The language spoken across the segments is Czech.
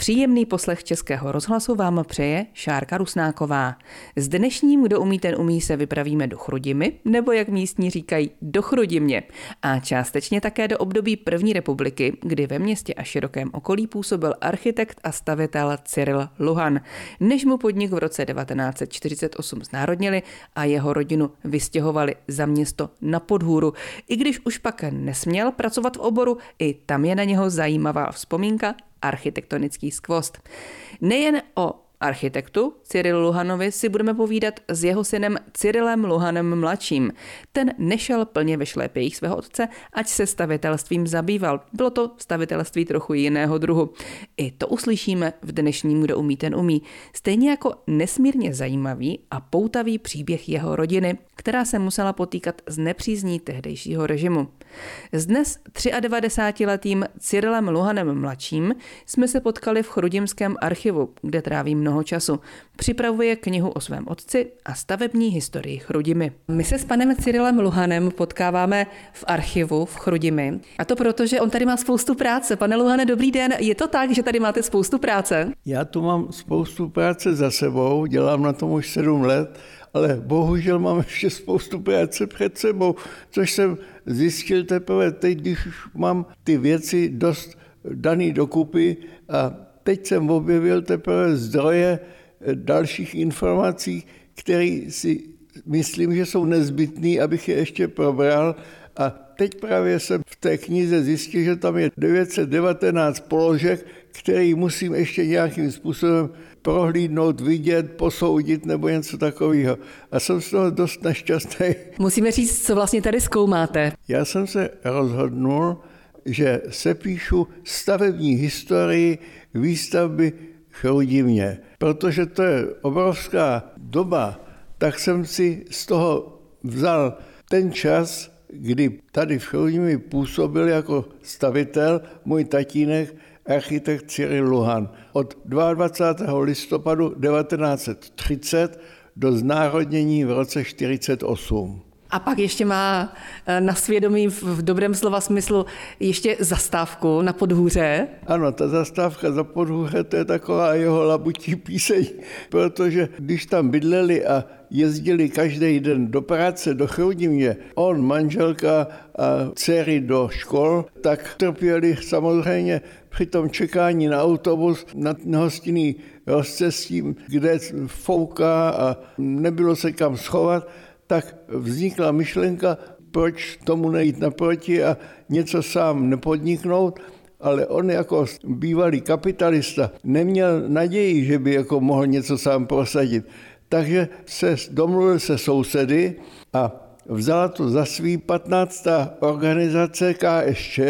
Příjemný poslech Českého rozhlasu vám přeje Šárka Rusnáková. S dnešním Kdo umí, ten umí se vypravíme do Chrudimy, nebo jak místní říkají, do Chrudimě. A částečně také do období první republiky, kdy ve městě a širokém okolí působil architekt a stavitel Cyril Luhan. Než mu podnik v roce 1948 znárodnili a jeho rodinu vystěhovali za město na Podhůru. I když už pak nesměl pracovat v oboru, i tam je na něho zajímavá vzpomínka architektonický skvost. Nejen o architektu Cyrilu Luhanovi si budeme povídat s jeho synem Cyrilem Luhanem mladším. Ten nešel plně ve šlépějích svého otce, ať se stavitelstvím zabýval. Bylo to stavitelství trochu jiného druhu. I to uslyšíme v dnešním Kdo umí, ten umí. Stejně jako nesmírně zajímavý a poutavý příběh jeho rodiny, která se musela potýkat s nepřízní tehdejšího režimu. S dnes 93-letým Cyrilem Luhanem mladším jsme se potkali v Chrudimském archivu, kde tráví mnoho času. Připravuje knihu o svém otci a stavební historii Chrudimy. My se s panem Cyrilem Luhanem potkáváme v archivu v Chrudimi. A to proto, že on tady má spoustu práce. Pane Luhane, dobrý den. Je to tak, že tady máte spoustu práce? Já tu mám spoustu práce za sebou, dělám na tom už sedm let ale bohužel mám ještě spoustu práce před sebou, což jsem zjistil teprve teď, když už mám ty věci dost daný dokupy a teď jsem objevil teprve zdroje dalších informací, které si myslím, že jsou nezbytné, abych je ještě probral a teď právě jsem v té knize zjistil, že tam je 919 položek, který musím ještě nějakým způsobem prohlídnout, vidět, posoudit nebo něco takového. A jsem z toho dost nešťastný. Musíme říct, co vlastně tady zkoumáte. Já jsem se rozhodnul, že se píšu stavební historii výstavby Chroudimě. Protože to je obrovská doba, tak jsem si z toho vzal ten čas, kdy tady v Chroudimě působil jako stavitel můj tatínek architekt Cyril Luhan. Od 22. listopadu 1930 do znárodnění v roce 1948. A pak ještě má eh, na svědomí v dobrém slova smyslu ještě zastávku na podhůře. Ano, ta zastávka za podhůře, to je taková jeho labutí píseň, protože když tam bydleli a jezdili každý den do práce, do Chrudimně, on, manželka a dcery do škol, tak trpěli samozřejmě při tom čekání na autobus na hostinný rozcestí, kde fouká a nebylo se kam schovat, tak vznikla myšlenka, proč tomu nejít naproti a něco sám nepodniknout, ale on jako bývalý kapitalista neměl naději, že by jako mohl něco sám prosadit. Takže se domluvil se sousedy a vzala to za svý 15. organizace KSČ,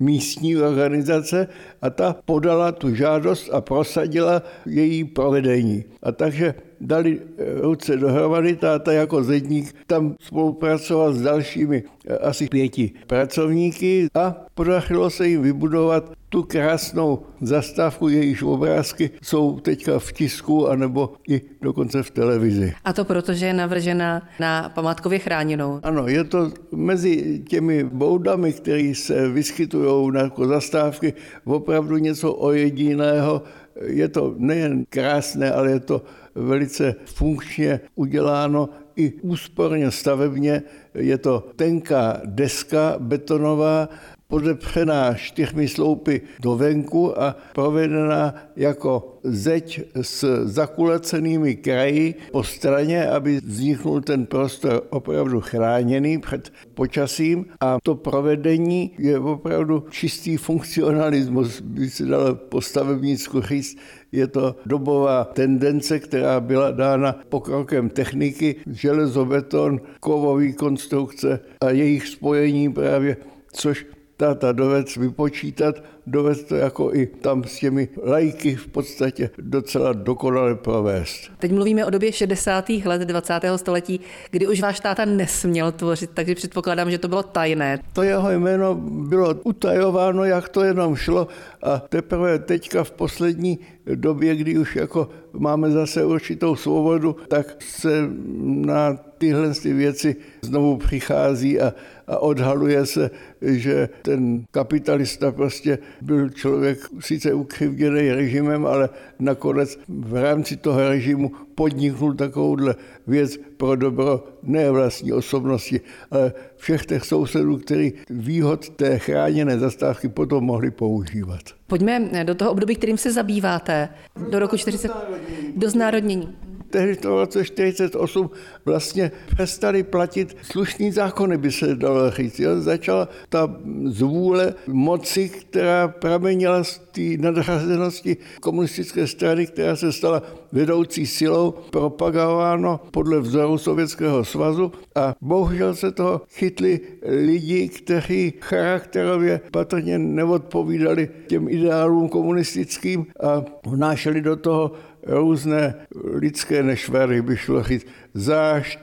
místní organizace, a ta podala tu žádost a prosadila její provedení. A takže dali eh, ruce dohromady, táta jako zedník tam spolupracoval s dalšími eh, asi pěti pracovníky a podařilo se jim vybudovat tu krásnou zastávku, jejíž obrázky jsou teďka v tisku anebo i dokonce v televizi. A to proto, že je navržena na památkově chráněnou. Ano, je to mezi těmi boudami, které se vyskytují jako zastávky, opravdu něco ojediného. Je to nejen krásné, ale je to velice funkčně uděláno i úsporně stavebně. Je to tenká deska betonová, podepřená čtyřmi sloupy do venku a provedená jako zeď s zakulacenými kraji po straně, aby vzniknul ten prostor opravdu chráněný před počasím. A to provedení je opravdu čistý funkcionalismus, by se dalo po stavebnicku říct, je to dobová tendence, která byla dána pokrokem techniky, železobeton, kovový konstrukce a jejich spojení právě, což táta dovec vypočítat, dovec to jako i tam s těmi lajky v podstatě docela dokonale provést. Teď mluvíme o době 60. let 20. století, kdy už váš táta nesměl tvořit, takže předpokládám, že to bylo tajné. To jeho jméno bylo utajováno, jak to jenom šlo a teprve teďka v poslední době, kdy už jako máme zase určitou svobodu, tak se na tyhle ty věci znovu přichází a, a odhaluje se, že ten kapitalista prostě byl člověk sice ukřivděný režimem, ale nakonec v rámci toho režimu podniknul takovouhle věc pro dobro ne vlastní osobnosti, ale všech těch sousedů, který výhod té chráněné zastávky potom mohli používat. Pojďme do toho období, kterým se zabýváte, do roku 40, do znárodnění tehdy v roce 48 vlastně přestali platit slušný zákony, by se dalo říct. Jo? Začala ta zvůle moci, která pramenila z té nadřazenosti komunistické strany, která se stala vedoucí silou, propagováno podle vzoru Sovětského svazu a bohužel se toho chytli lidi, kteří charakterově patrně neodpovídali těm ideálům komunistickým a vnášeli do toho různé lidské nešvary, by šlo říct, zášť,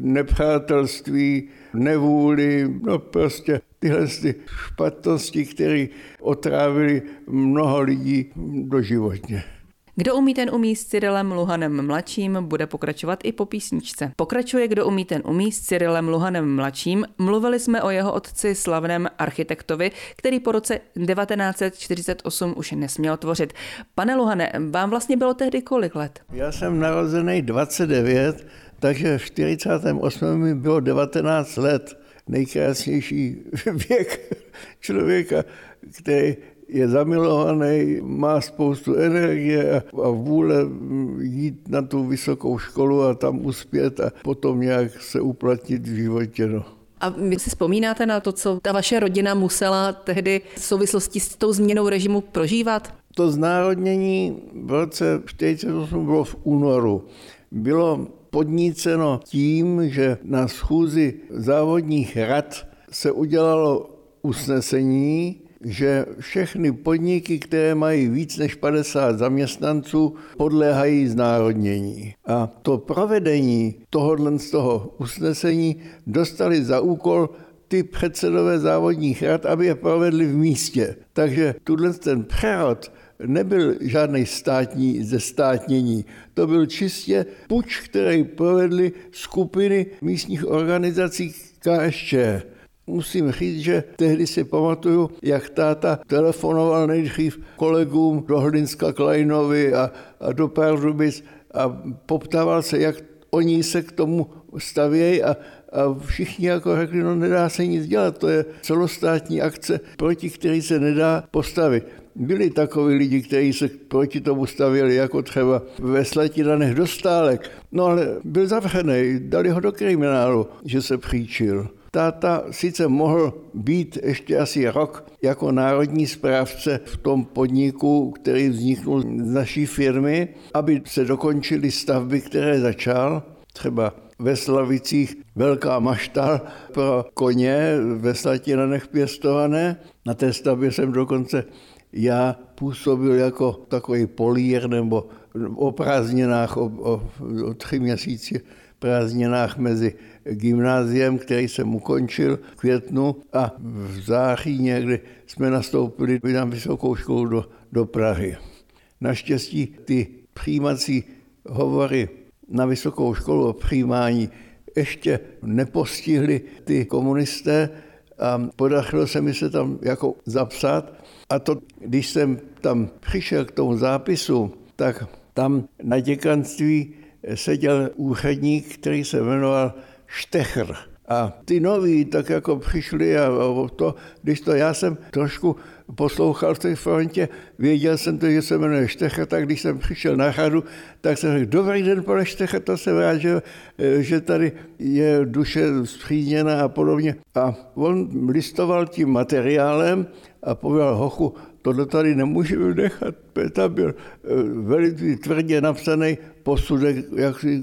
nepřátelství, nevůli, no prostě tyhle ty špatnosti, které otrávili mnoho lidí doživotně. Kdo umí, ten umí s Cyrilem Luhanem mladším, bude pokračovat i po písničce. Pokračuje Kdo umí, ten umí s Cyrilem Luhanem mladším. Mluvili jsme o jeho otci slavném architektovi, který po roce 1948 už nesměl tvořit. Pane Luhane, vám vlastně bylo tehdy kolik let? Já jsem narozený 29, takže v 48 mi bylo 19 let. Nejkrásnější věk člověka, který je zamilovaný, má spoustu energie a vůle jít na tu vysokou školu a tam uspět a potom nějak se uplatnit v životě. No. A vy si vzpomínáte na to, co ta vaše rodina musela tehdy v souvislosti s tou změnou režimu prožívat? To znárodnění v roce 1948 bylo v únoru. Bylo podníceno tím, že na schůzi závodních rad se udělalo usnesení, že všechny podniky, které mají víc než 50 zaměstnanců, podléhají znárodnění. A to provedení tohohle z toho usnesení dostali za úkol ty předsedové závodních rad, aby je provedli v místě. Takže tuhle ten přerod nebyl žádný státní zestátnění. To byl čistě puč, který provedli skupiny místních organizací KSČ musím říct, že tehdy si pamatuju, jak táta telefonoval nejdřív kolegům do Hlinska Kleinovi a, a do Pardubic a poptával se, jak oni se k tomu stavějí a, a všichni jako řekli, no nedá se nic dělat, to je celostátní akce, proti který se nedá postavit. Byli takoví lidi, kteří se proti tomu stavěli, jako třeba ve Slatinanech dostálek. No ale byl zavřený, dali ho do kriminálu, že se příčil. Táta sice mohl být ještě asi rok jako národní správce v tom podniku, který vzniknul z naší firmy, aby se dokončily stavby, které začal, třeba ve Slavicích velká mašta pro koně ve Slatinanech pěstované. Na té stavbě jsem dokonce já působil jako takový polír nebo o prázdninách, o, o, o tři měsíce prázdninách mezi gymnáziem, který jsem ukončil v květnu a v září někdy jsme nastoupili na vysokou školu do, do Prahy. Naštěstí ty přijímací hovory na vysokou školu o přijímání ještě nepostihli ty komunisté a podařilo se mi se tam jako zapsat. A to, když jsem tam přišel k tomu zápisu, tak tam na děkanství seděl úředník, který se jmenoval Štechr. A ty noví tak jako přišli a to, když to já jsem trošku poslouchal v té frontě, věděl jsem to, že se jmenuje Štechr, tak když jsem přišel na radu, tak jsem řekl, dobrý den, pane Štechr, to se rád, že, že tady je duše zpřízněná a podobně. A on listoval tím materiálem a povedal, hochu, tohle tady nemůžeme nechat. Tam byl eh, velice tvrdě napsaný posudek,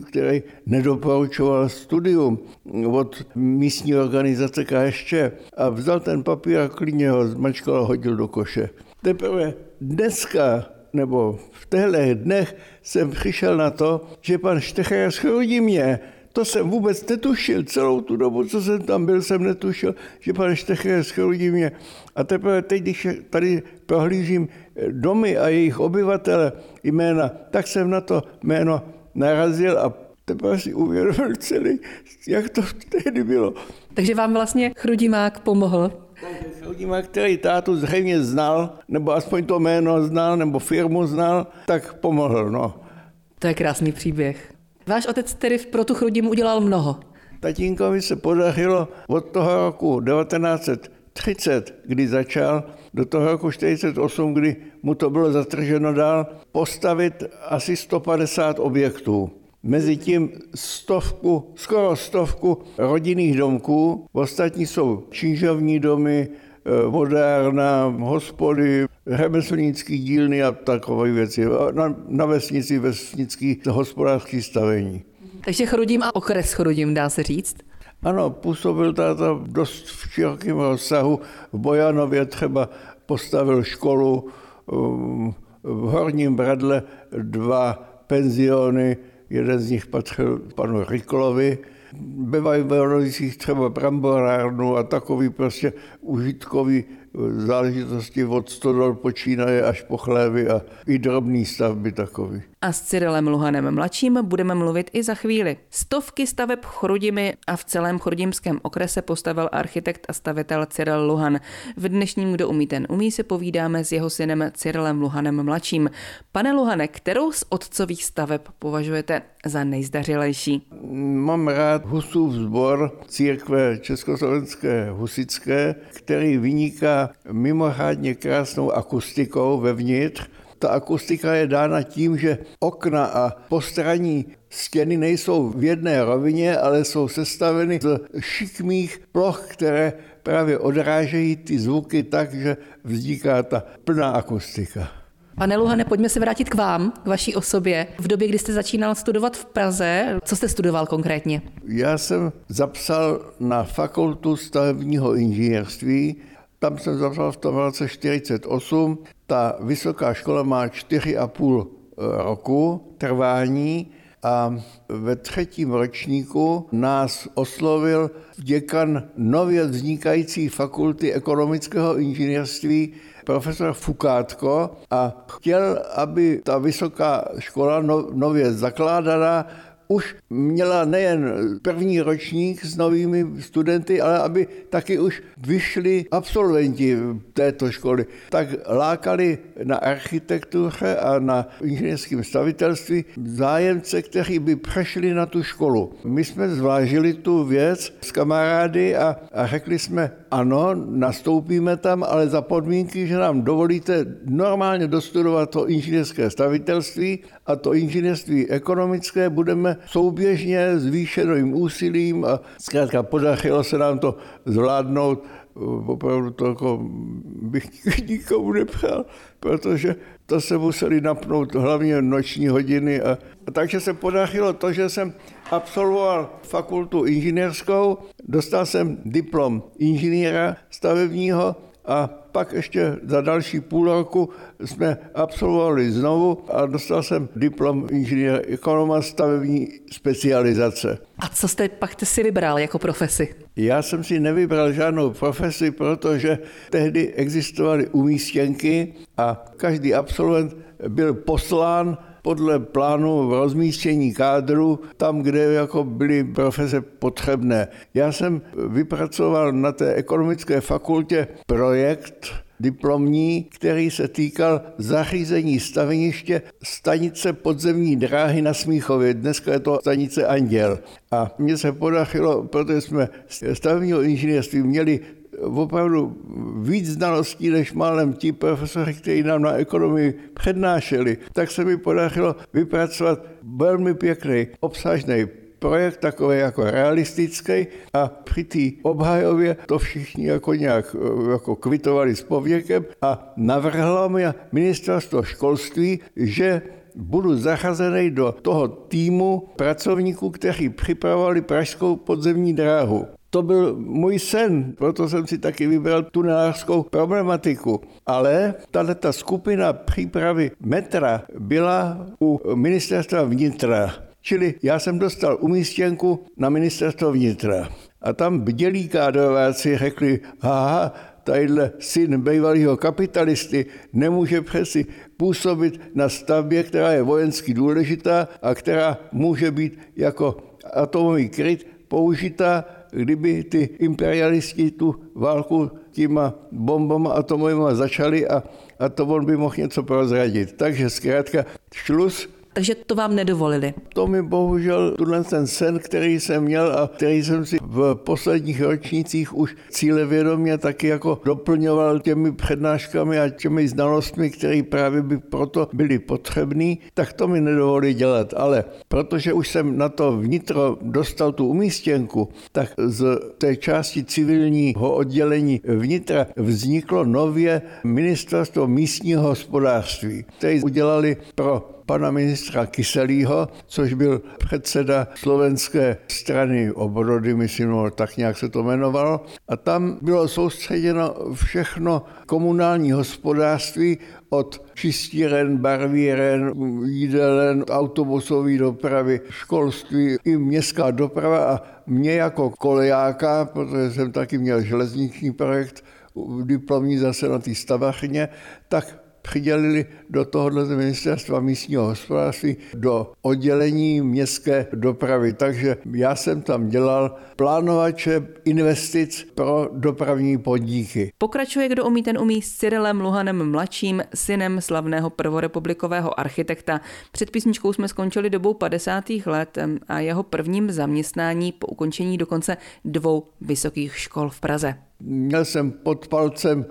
který nedoporučoval studium od místní organizace KSČ a vzal ten papír a klidně ho zmačkal a hodil do koše. Teprve dneska nebo v těchto dnech jsem přišel na to, že pan Štecher schodí mě to jsem vůbec netušil. Celou tu dobu, co jsem tam byl, jsem netušil, že pan Štecher schrodí mě. A teprve teď, když tady prohlížím domy a jejich obyvatele jména, tak jsem na to jméno narazil a teprve si uvědomil celý, jak to tehdy bylo. Takže vám vlastně Chrudimák pomohl? Chrudima, který tátu zřejmě znal, nebo aspoň to jméno znal, nebo firmu znal, tak pomohl. No. To je krásný příběh. Váš otec tedy pro tu Chrudimu udělal mnoho. Tatínkovi se podařilo od toho roku 1930, kdy začal, do toho roku 48, kdy mu to bylo zatrženo dál, postavit asi 150 objektů. Mezitím stovku, skoro stovku rodinných domků, ostatní jsou čížovní domy, eh, vodárna, hospody, řemeslnické dílny a takové věci. Na, na vesnici vesnický hospodářský stavení. Takže Chrudim a okres Chrudim, dá se říct? Ano, působil táta dost v širokém rozsahu. V Bojanově třeba postavil školu, um, v Horním Bradle dva penziony, jeden z nich patřil panu Riklovi, ve Vajverovicích třeba bramborárnu a takový prostě užitkový záležitosti od stodol počínaje až po chlévy a i drobný stavby takový. A s Cyrilem Luhanem mladším budeme mluvit i za chvíli. Stovky staveb Chrudimi a v celém chrudimském okrese postavil architekt a stavitel Cyril Luhan. V dnešním Kdo umí ten umí se povídáme s jeho synem Cyrilem Luhanem mladším. Pane Luhane, kterou z otcových staveb považujete za nejzdařilejší? Mám rád Husův sbor církve Československé husické, který vyniká mimořádně krásnou akustikou vevnitř ta akustika je dána tím, že okna a postraní stěny nejsou v jedné rovině, ale jsou sestaveny z šikmých ploch, které právě odrážejí ty zvuky tak, že vzniká ta plná akustika. Pane Luhane, pojďme se vrátit k vám, k vaší osobě. V době, kdy jste začínal studovat v Praze, co jste studoval konkrétně? Já jsem zapsal na fakultu stavebního inženýrství tam jsem zapsal v tom roce 48. Ta vysoká škola má 4,5 eh, roku trvání a ve třetím ročníku nás oslovil děkan nově vznikající fakulty ekonomického inženýrství profesor Fukátko a chtěl, aby ta vysoká škola no, nově zakládaná už měla nejen první ročník s novými studenty, ale aby taky už vyšli absolventi této školy. Tak lákali na architektuře a na inženýrském stavitelství zájemce, kteří by přešli na tu školu. My jsme zvážili tu věc s kamarády a, a řekli jsme, ano, nastoupíme tam, ale za podmínky, že nám dovolíte normálně dostudovat to inženýrské stavitelství a to inženýrství ekonomické budeme souběžně s výšeným úsilím a zkrátka podařilo se nám to zvládnout opravdu to jako bych nikomu nepřál, protože to se museli napnout hlavně noční hodiny. A, a takže se podařilo to, že jsem absolvoval fakultu inženýrskou, dostal jsem diplom inženýra stavebního a pak ještě za další půl roku jsme absolvovali znovu a dostal jsem diplom inženýra ekonoma stavební specializace. A co jste pak si vybral jako profesi? Já jsem si nevybral žádnou profesi, protože tehdy existovaly umístěnky a každý absolvent byl poslán podle plánu rozmístění kádru tam, kde jako byly profese potřebné. Já jsem vypracoval na té ekonomické fakultě projekt, diplomní, který se týkal zařízení staveniště stanice podzemní dráhy na Smíchově. Dneska je to stanice Anděl. A mně se podařilo, protože jsme stavebního inženýrství měli opravdu víc znalostí než málem ti profesory, kteří nám na ekonomii přednášeli, tak se mi podařilo vypracovat velmi pěkný, obsažný projekt takový jako realistický a při té obhajově to všichni jako nějak jako kvitovali s pověkem a navrhlo mi ministerstvo školství, že budu zachazený do toho týmu pracovníků, kteří připravovali pražskou podzemní dráhu. To byl můj sen, proto jsem si taky vybral tunelářskou problematiku. Ale tato skupina přípravy metra byla u ministerstva vnitra. Čili já jsem dostal umístěnku na ministerstvo vnitra. A tam bdělí kádováci řekli, aha, tadyhle syn bývalého kapitalisty nemůže přeci působit na stavbě, která je vojensky důležitá a která může být jako atomový kryt použita kdyby ty imperialisti tu válku těma bombama atomovými začali a, a to on by mohl něco prozradit. Takže zkrátka šlus takže to vám nedovolili. To mi bohužel tuhle ten sen, který jsem měl a který jsem si v posledních ročnících už cílevědomě taky jako doplňoval těmi přednáškami a těmi znalostmi, které právě by proto byly potřebné, tak to mi nedovolí dělat. Ale protože už jsem na to vnitro dostal tu umístěnku, tak z té části civilního oddělení vnitra vzniklo nově ministerstvo místního hospodářství, které udělali pro pana ministra Kyselýho, což byl předseda slovenské strany obrody, myslím, no, tak nějak se to jmenovalo. A tam bylo soustředěno všechno komunální hospodářství od čistíren, barvíren, jídelen, autobusové dopravy, školství i městská doprava a mě jako kolejáka, protože jsem taky měl železniční projekt, diplomní zase na té stavachně, tak přidělili do tohoto ministerstva místního hospodářství do oddělení městské dopravy. Takže já jsem tam dělal plánovače investic pro dopravní podniky. Pokračuje, kdo umí, ten umí s Cyrilem Luhanem mladším, synem slavného prvorepublikového architekta. Před písničkou jsme skončili dobou 50. let a jeho prvním zaměstnání po ukončení dokonce dvou vysokých škol v Praze. Měl jsem pod palcem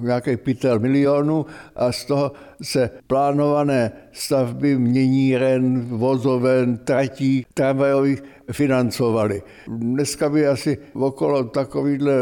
nějaký pytel milionů a z toho se plánované stavby měníren, vozoven, tratí, tramvajových financovaly. Dneska by asi okolo takovýhle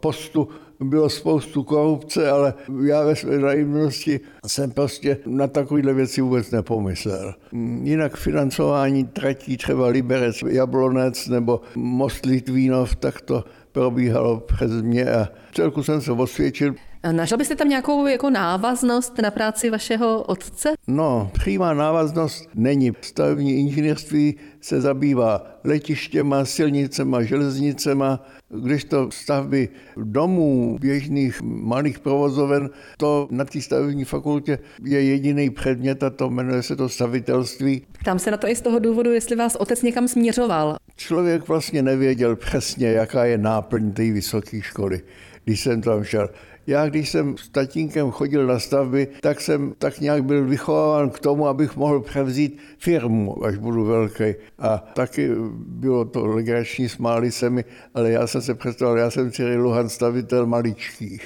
postu bylo spoustu korupce, ale já ve své naivnosti jsem prostě na takovéhle věci vůbec nepomyslel. Jinak financování tratí třeba Liberec, Jablonec nebo Most Litvínov, tak to probíhalo přes mě a celku jsem se osvědčil. Našel byste tam nějakou jako návaznost na práci vašeho otce? No, přímá návaznost není. Stavební inženýrství se zabývá letištěma, silnicema, železnicema, když to stavby domů, běžných malých provozoven, to na té stavební fakultě je jediný předmět a to jmenuje se to stavitelství. Tam se na to i z toho důvodu, jestli vás otec někam směřoval. Člověk vlastně nevěděl přesně, jaká je náplň té vysoké školy, když jsem tam šel. Já, když jsem s tatínkem chodil na stavby, tak jsem tak nějak byl vychováván k tomu, abych mohl převzít firmu, až budu velký. A taky bylo to legrační, smáli se mi, ale já jsem se představil, já jsem Cyril Luhan, stavitel maličký.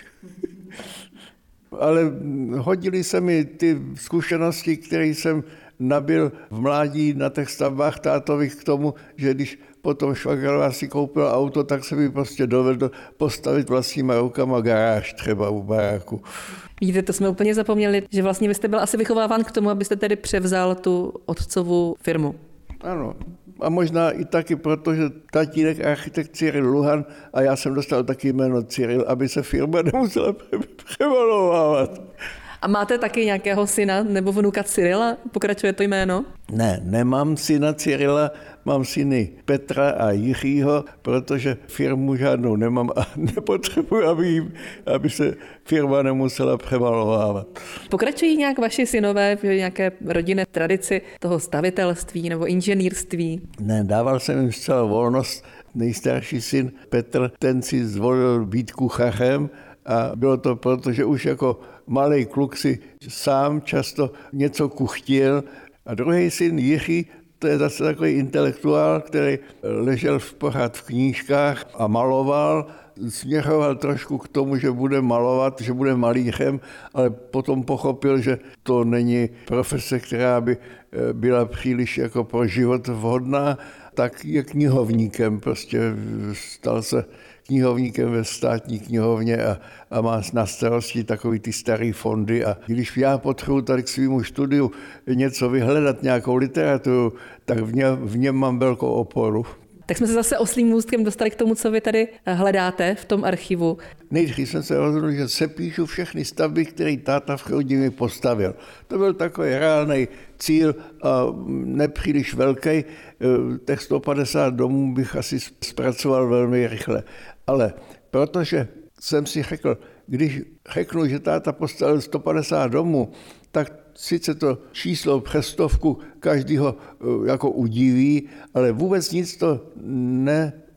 ale hodili se mi ty zkušenosti, které jsem nabil v mládí na těch stavbách tátových k tomu, že když potom švagrová si koupil auto, tak se mi prostě dovedl postavit vlastníma rukama garáž třeba u baráku. Víte, to jsme úplně zapomněli, že vlastně vy jste byl asi vychováván k tomu, abyste tedy převzal tu otcovou firmu. Ano, a možná i taky proto, že tatínek architekt Cyril Luhan a já jsem dostal taky jméno Cyril, aby se firma nemusela převalovávat. A máte taky nějakého syna nebo vnuka Cyrila? Pokračuje to jméno? Ne, nemám syna Cyrila, mám syny Petra a Jiřího, protože firmu žádnou nemám a nepotřebuji, aby, jim, aby se firma nemusela převalovávat. Pokračují nějak vaši synové v nějaké rodinné tradici toho stavitelství nebo inženýrství? Ne, dával jsem jim zcela volnost. Nejstarší syn Petr, ten si zvolil být kuchařem a bylo to proto, že už jako malý kluk si sám často něco kuchtil. A druhý syn Jiří, to je zase takový intelektuál, který ležel v pořád v knížkách a maloval, směřoval trošku k tomu, že bude malovat, že bude malířem, ale potom pochopil, že to není profese, která by eh, byla příliš jako pro život vhodná, tak je knihovníkem, prostě stal se knihovníkem ve státní knihovně a, a má na starosti takový ty staré fondy. A když já potřebuji tady k svýmu studiu něco vyhledat, nějakou literaturu, tak v, ně, v něm mám velkou oporu. Tak jsme se zase oslým můstkem dostali k tomu, co vy tady hledáte v tom archivu. Nejdřív jsem se rozhodl, že se píšu všechny stavby, které táta v Chrudimi postavil. To byl takový reálný cíl nepříliš velký. Těch 150 domů bych asi zpracoval velmi rychle. Ale protože jsem si řekl, když řeknu, že táta postavil 150 domů, tak sice to číslo přes stovku každýho eh, jako udiví, ale vůbec nic to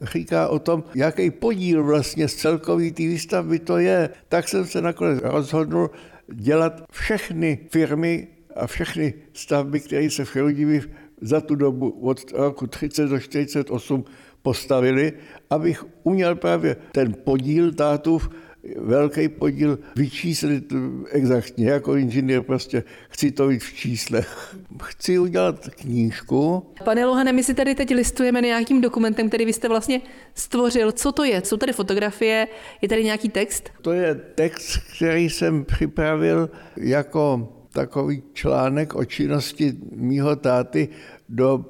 říká o tom, jaký podíl vlastně z celkový té výstavby to je. Tak jsem se nakonec rozhodnul dělat všechny firmy a všechny stavby, které se v Chrudimi za tu dobu od roku 30 do 48 postavili, abych uměl právě ten podíl tátův velký podíl vyčíslit exaktně. Jako inženýr prostě chci to vidět v číslech. Chci udělat knížku. Pane Lohane, my si tady teď listujeme nějakým dokumentem, který vy jste vlastně stvořil. Co to je? Jsou tady fotografie? Je tady nějaký text? To je text, který jsem připravil jako takový článek o činnosti mýho táty do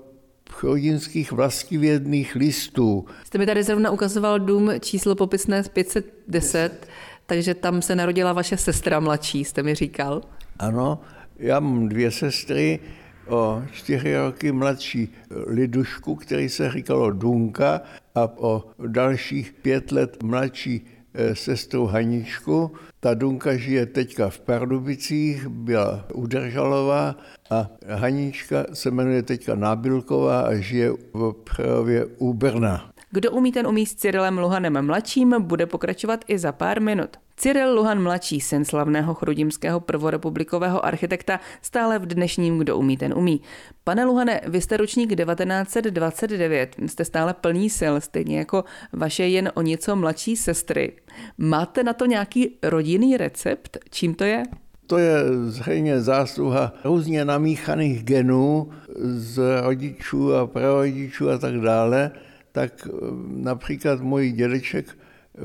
chodinských vlastivědných listů. Jste mi tady zrovna ukazoval dům číslo popisné 510, takže tam se narodila vaše sestra mladší, jste mi říkal. Ano, já mám dvě sestry, o čtyři roky mladší Lidušku, který se říkalo Dunka, a o dalších pět let mladší eh, sestru Haničku. Ta Dunka žije teďka v Pardubicích, byla udržalová a Hanička se jmenuje teďka Nábilková a žije v Přerově u Brna. Kdo umí, ten umí s Cyrilem Luhanem mladším, bude pokračovat i za pár minut. Cyril Luhan mladší, syn slavného chrudimského prvorepublikového architekta, stále v dnešním Kdo umí, ten umí. Pane Luhane, vy jste ročník 1929, jste stále plný sil, stejně jako vaše jen o něco mladší sestry. Máte na to nějaký rodinný recept? Čím to je? To je zřejmě zásluha různě namíchaných genů z rodičů a prarodičů a tak dále. Tak eh, například můj dědeček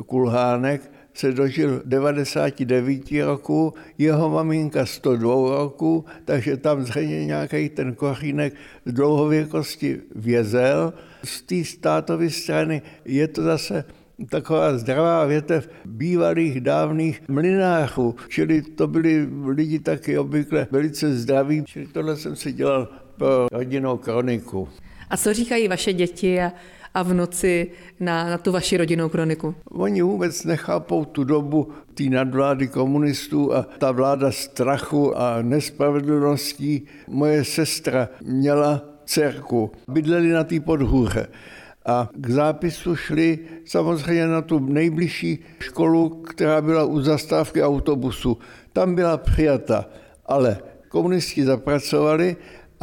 Kulhánek se dožil 99 roku, jeho maminka 102 roku, takže tam zřejmě nějaký ten kořínek z dlouhověkosti vězel. Z té státové strany je to zase taková zdravá větev bývalých dávných mlinářů, čili to byli lidi taky obvykle velice zdraví, čili tohle jsem si dělal pro rodinnou kroniku. A co říkají vaše děti a, a vnuci na, na tu vaši rodinnou kroniku? Oni vůbec nechápou tu dobu té nadvlády komunistů a ta vláda strachu a nespravedlností. Moje sestra měla dcerku, bydleli na té podhůře a k zápisu šli samozřejmě na tu nejbližší školu, která byla u zastávky autobusu. Tam byla přijata, ale komunisti zapracovali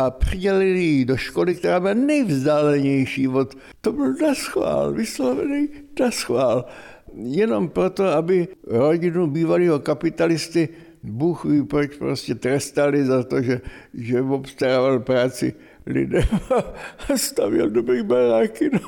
a přidělili ji do školy, která byla nejvzdálenější od... To byl naschvál, vyslovený naschvál. Jenom proto, aby rodinu bývalého kapitalisty Bůh ví, proč prostě trestali za to, že, že obstarával práci lidem a stavěl dobrý baráky, no.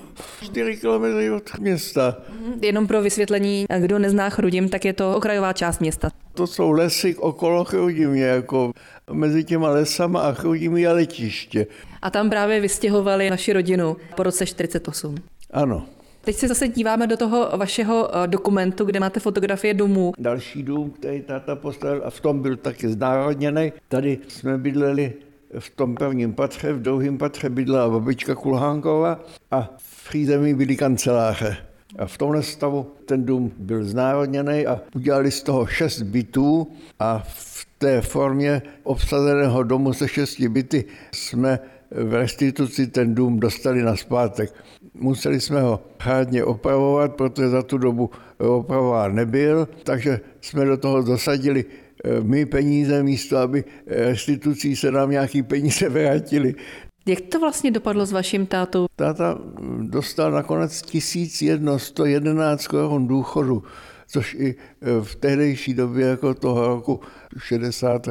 4 kilometry od města. Mhm, jenom pro vysvětlení, kdo nezná Chrudim, tak je to okrajová část města. To jsou lesy okolo Chrudimě, jako mezi těma lesama a Chrudim je letiště. A tam právě vystěhovali naši rodinu po roce 48. Ano. Teď se zase díváme do toho vašeho eh, dokumentu, kde máte fotografie domů. Další dům, který táta postavil a v tom byl taky znárodněný. Tady jsme bydleli v tom prvním patře, v druhém patře bydlela babička Kulhánková a v přízemí byly kanceláře. A v tomhle stavu ten dům byl znárodněný a udělali z toho šest bytů a v té formě obsazeného domu se šesti byty jsme v restituci ten dům dostali na zpátek. Museli jsme ho hádně opravovat, protože za tu dobu opravován nebyl, takže jsme do toho zasadili Eh, my peníze místo, aby restitucí se nám nějaký peníze vrátili. Jak to vlastně dopadlo s vaším tátou? Táta dostal nakonec 1111 korun důchodu, což i eh, v tehdejší době jako toho roku 60.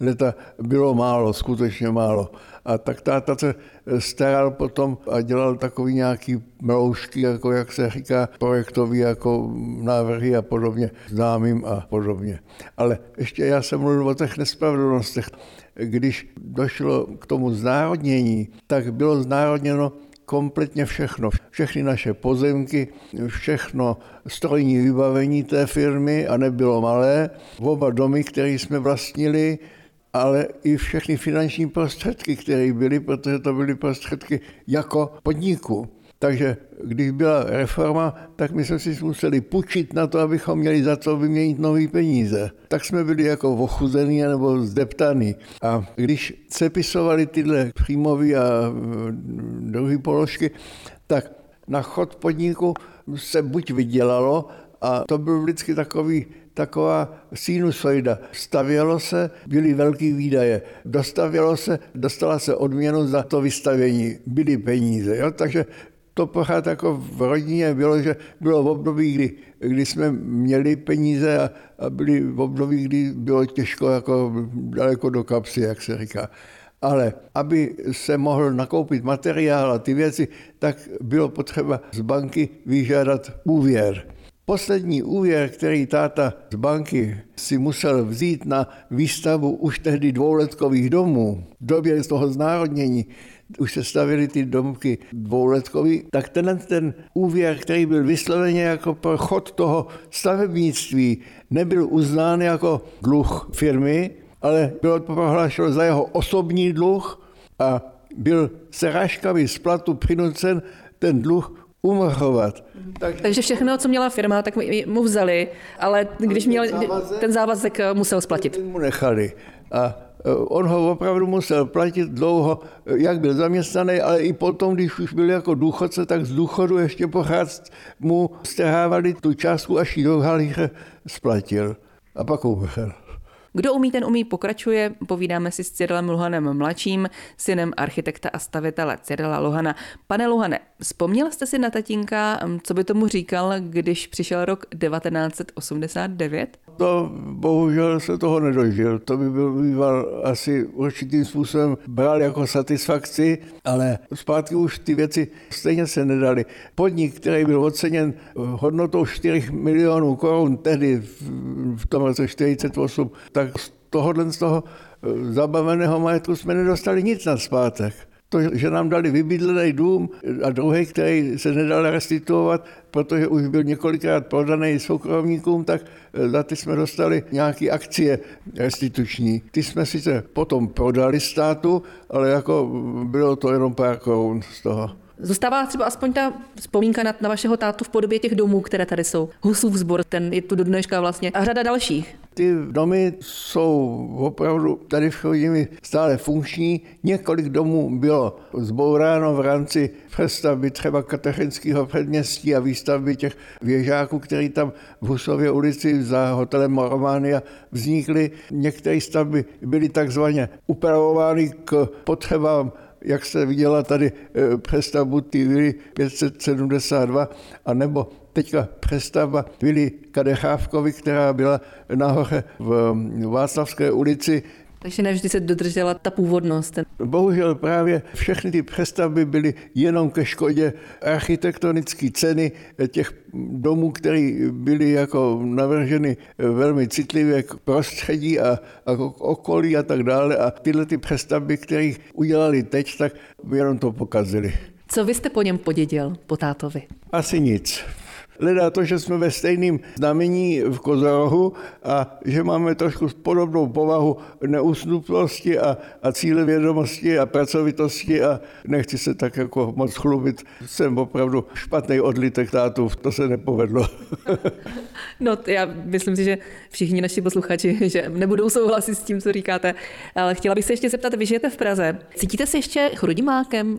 leta bylo málo, skutečně málo. A tak táta se staral potom a dělal takový nějaký mloužky, jako jak se říká, projektový jako návrhy a podobně, známým a podobně. Ale ještě já jsem mluvil o těch nespravedlnostech. Když došlo k tomu znárodnění, tak bylo znárodněno kompletně všechno. Všechny naše pozemky, všechno strojní vybavení té firmy a nebylo malé. Oba domy, které jsme vlastnili, ale i všechny finanční prostředky, které byly, protože to byly prostředky jako podniku. Takže když byla reforma, tak my jsme si museli půjčit na to, abychom měli za to vyměnit nové peníze. Tak jsme byli jako ochuzení nebo zdeptaní. A když se pisovali tyhle příjmové a druhé položky, tak na chod podniku se buď vydělalo, a to byl vždycky takový, taková sinusoida. Stavělo se, byly velké výdaje. Dostavělo se, dostala se odměnu za to vystavění. Byly peníze. Jo? Takže to pořád jako v rodině bylo, že bylo v období, kdy, kdy jsme měli peníze a, a byly v období, kdy bylo těžko jako daleko do kapsy, jak se říká. Ale aby se mohl nakoupit materiál a ty věci, tak bylo potřeba z banky vyžádat úvěr. Poslední úvěr, který táta z banky si musel vzít na výstavu už tehdy dvouletkových domů, v době z toho znárodnění, už se stavily ty domky dvouletkový, tak ten, ten úvěr, který byl vysloveně jako pro chod toho stavebnictví, nebyl uznán jako dluh firmy, ale bylo to prohlášeno za jeho osobní dluh a byl srážkami z platu přinucen ten dluh umrhovat. Tak... Takže všechno, co měla firma, tak mu vzali, ale když měl ten závazek, eh, musel splatit. Mu nechali. A eh, on ho opravdu musel platit dlouho, jak byl zaměstnaný, ale i potom, když už byl jako důchodce, tak z důchodu ještě pocházet mu strhávali tu částku, až ji halíře splatil. A pak umřel. Kdo umí, ten umí pokračuje. Povídáme si s Cyrilem Luhanem mladším, synem architekta a stavitele Cyrila Luhana. Pane Luhane, vzpomněl jste si na tatínka, co by tomu říkal, když přišel rok 1989? To bohužel se toho nedožil. To by byl býval asi určitým způsobem bral jako satisfakci, ale zpátky už ty věci stejně se nedaly. Podnik, který byl oceněn hodnotou 4 milionů korun tehdy v tom roce 48, tak z tohohle z toho zabaveného majetku jsme nedostali nic na zpátek to, že nám dali vybydlený dům a druhý, který se nedal restituovat, protože už byl několikrát prodaný soukromníkům, tak eh, za ty jsme dostali nějaké akcie restituční. Ty jsme sice potom prodali státu, ale jako bylo to jenom pár korun z toho. Zůstává třeba aspoň ta vzpomínka na, na vašeho tátu v podobě těch domů, které tady jsou. Husův sbor, ten je tu do dneška vlastně a řada dalších. Ty domy jsou opravdu tady v Chodimi stále funkční. Několik domů bylo zbouráno v rámci přestavby třeba Kateřinského předměstí a výstavby těch věžáků, které tam v Husově ulici za hotelem Romania vznikly. Některé stavby byly takzvaně upravovány k potřebám jak se viděla tady eh, přestavbu ty vily 572, anebo teďka přestavba vily Kadechávkovi, která byla nahoře v Václavské ulici, takže nevždy se dodržela ta původnost. Bohužel právě všechny ty přestavby byly jenom ke škodě architektonické ceny těch domů, které byly jako navrženy velmi citlivě k prostředí a, a k okolí a tak dále. A tyhle ty přestavby, které udělali teď, tak jenom to pokazili. Co vy jste po něm podědil, po tátovi? Asi nic. Leda to, že jsme ve stejném znamení v Kozorohu a že máme trošku podobnou povahu neusnupnosti a, a cíle vědomosti a pracovitosti a nechci se tak jako moc chlubit. Jsem opravdu špatný odlitek tátu, to se nepovedlo. no, já myslím si, že všichni naši posluchači, že nebudou souhlasit s tím, co říkáte. Ale chtěla bych se ještě zeptat, vy žijete v Praze. Cítíte se ještě chrudimákem?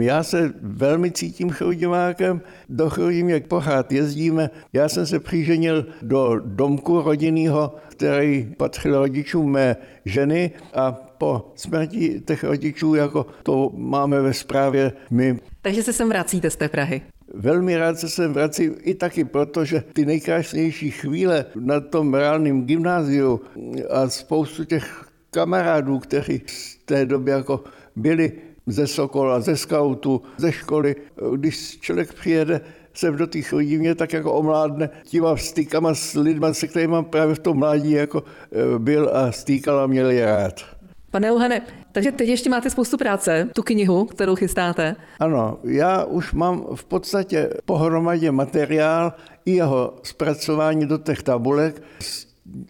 Já se velmi cítím chrudimákem, do jak pořád jezdíme. Já jsem se přiženil do domku rodinného, který patřil rodičům mé ženy a po smrti těch rodičů, jako to máme ve zprávě my. Takže se sem vracíte z té Prahy? Velmi rád se sem vracím i taky proto, že ty nejkrásnější chvíle na tom reálném gymnáziu a spoustu těch kamarádů, kteří z té doby jako byli ze Sokola, ze skautu, ze školy. Když člověk přijede sem do těch mě tak jako omládne těma stýkama s lidmi, se kterými právě v tom mládí jako e, byl a stýkal a měl je rád. Pane Uhane, takže teď ještě máte spoustu práce, tu knihu, kterou chystáte. Ano, já už mám v podstatě pohromadě materiál i jeho zpracování do těch tabulek z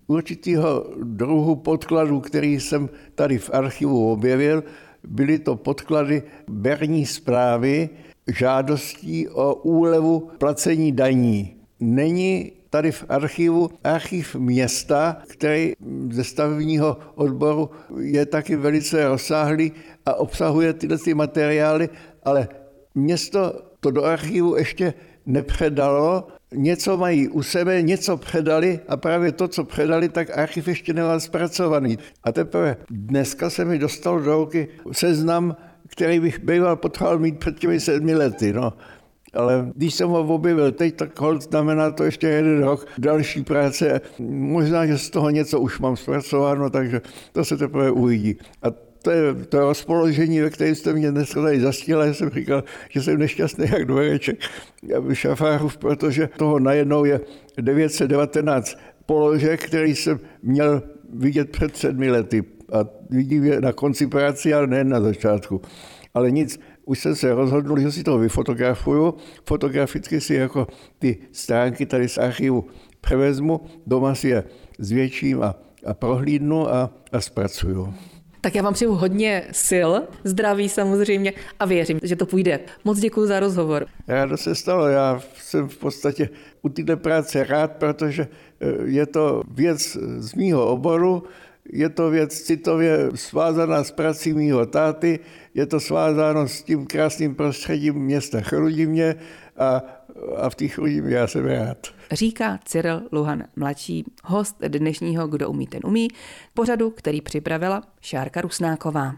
určitého druhu podkladu, který jsem tady v archivu objevil, Byly to podklady berní zprávy žádostí o úlevu placení daní. Není tady v archivu archiv města, který ze stavebního odboru je taky velice rozsáhlý a obsahuje tyhle ty materiály, ale město to do archivu ještě nepředalo, něco mají u sebe, něco předali a právě to, co předali, tak archiv ještě nemá zpracovaný. A teprve dneska se mi dostal do ruky seznam, který bych býval potřeboval mít před těmi sedmi lety. No. Ale když jsem ho objevil teď, tak hold znamená to ještě jeden rok další práce. Možná, že z toho něco už mám zpracováno, takže to se teprve uvidí. A to je to rozpoložení, ve kterém jste mě dneska tady zastíla, já jsem říkal, že jsem nešťastný jak dvoreček šafárův, protože toho najednou je 919 položek, který jsem měl vidět před sedmi lety. A vidím je na konci práce, ale ne na začátku. Ale nic, už jsem se rozhodl, že si to vyfotografuju. Fotograficky si jako ty stránky tady z archivu převezmu, doma si je zvětším a, a prohlídnu a, a zpracuju. Tak já vám přeju hodně sil, zdraví samozřejmě a věřím, že to půjde. Moc děkuji za rozhovor. Já se stalo, já jsem v podstatě u této práce rád, protože eh, je to věc z mýho oboru, je to věc citově svázaná s prací mýho táty, je to svázáno s tím krásným prostředím města Chrudimě a, a v těch Chrudimě já jsem rád. Říká Cyril Luhan mladší, host dnešního Kdo umí, ten umí, pořadu, který připravila Šárka Rusnáková.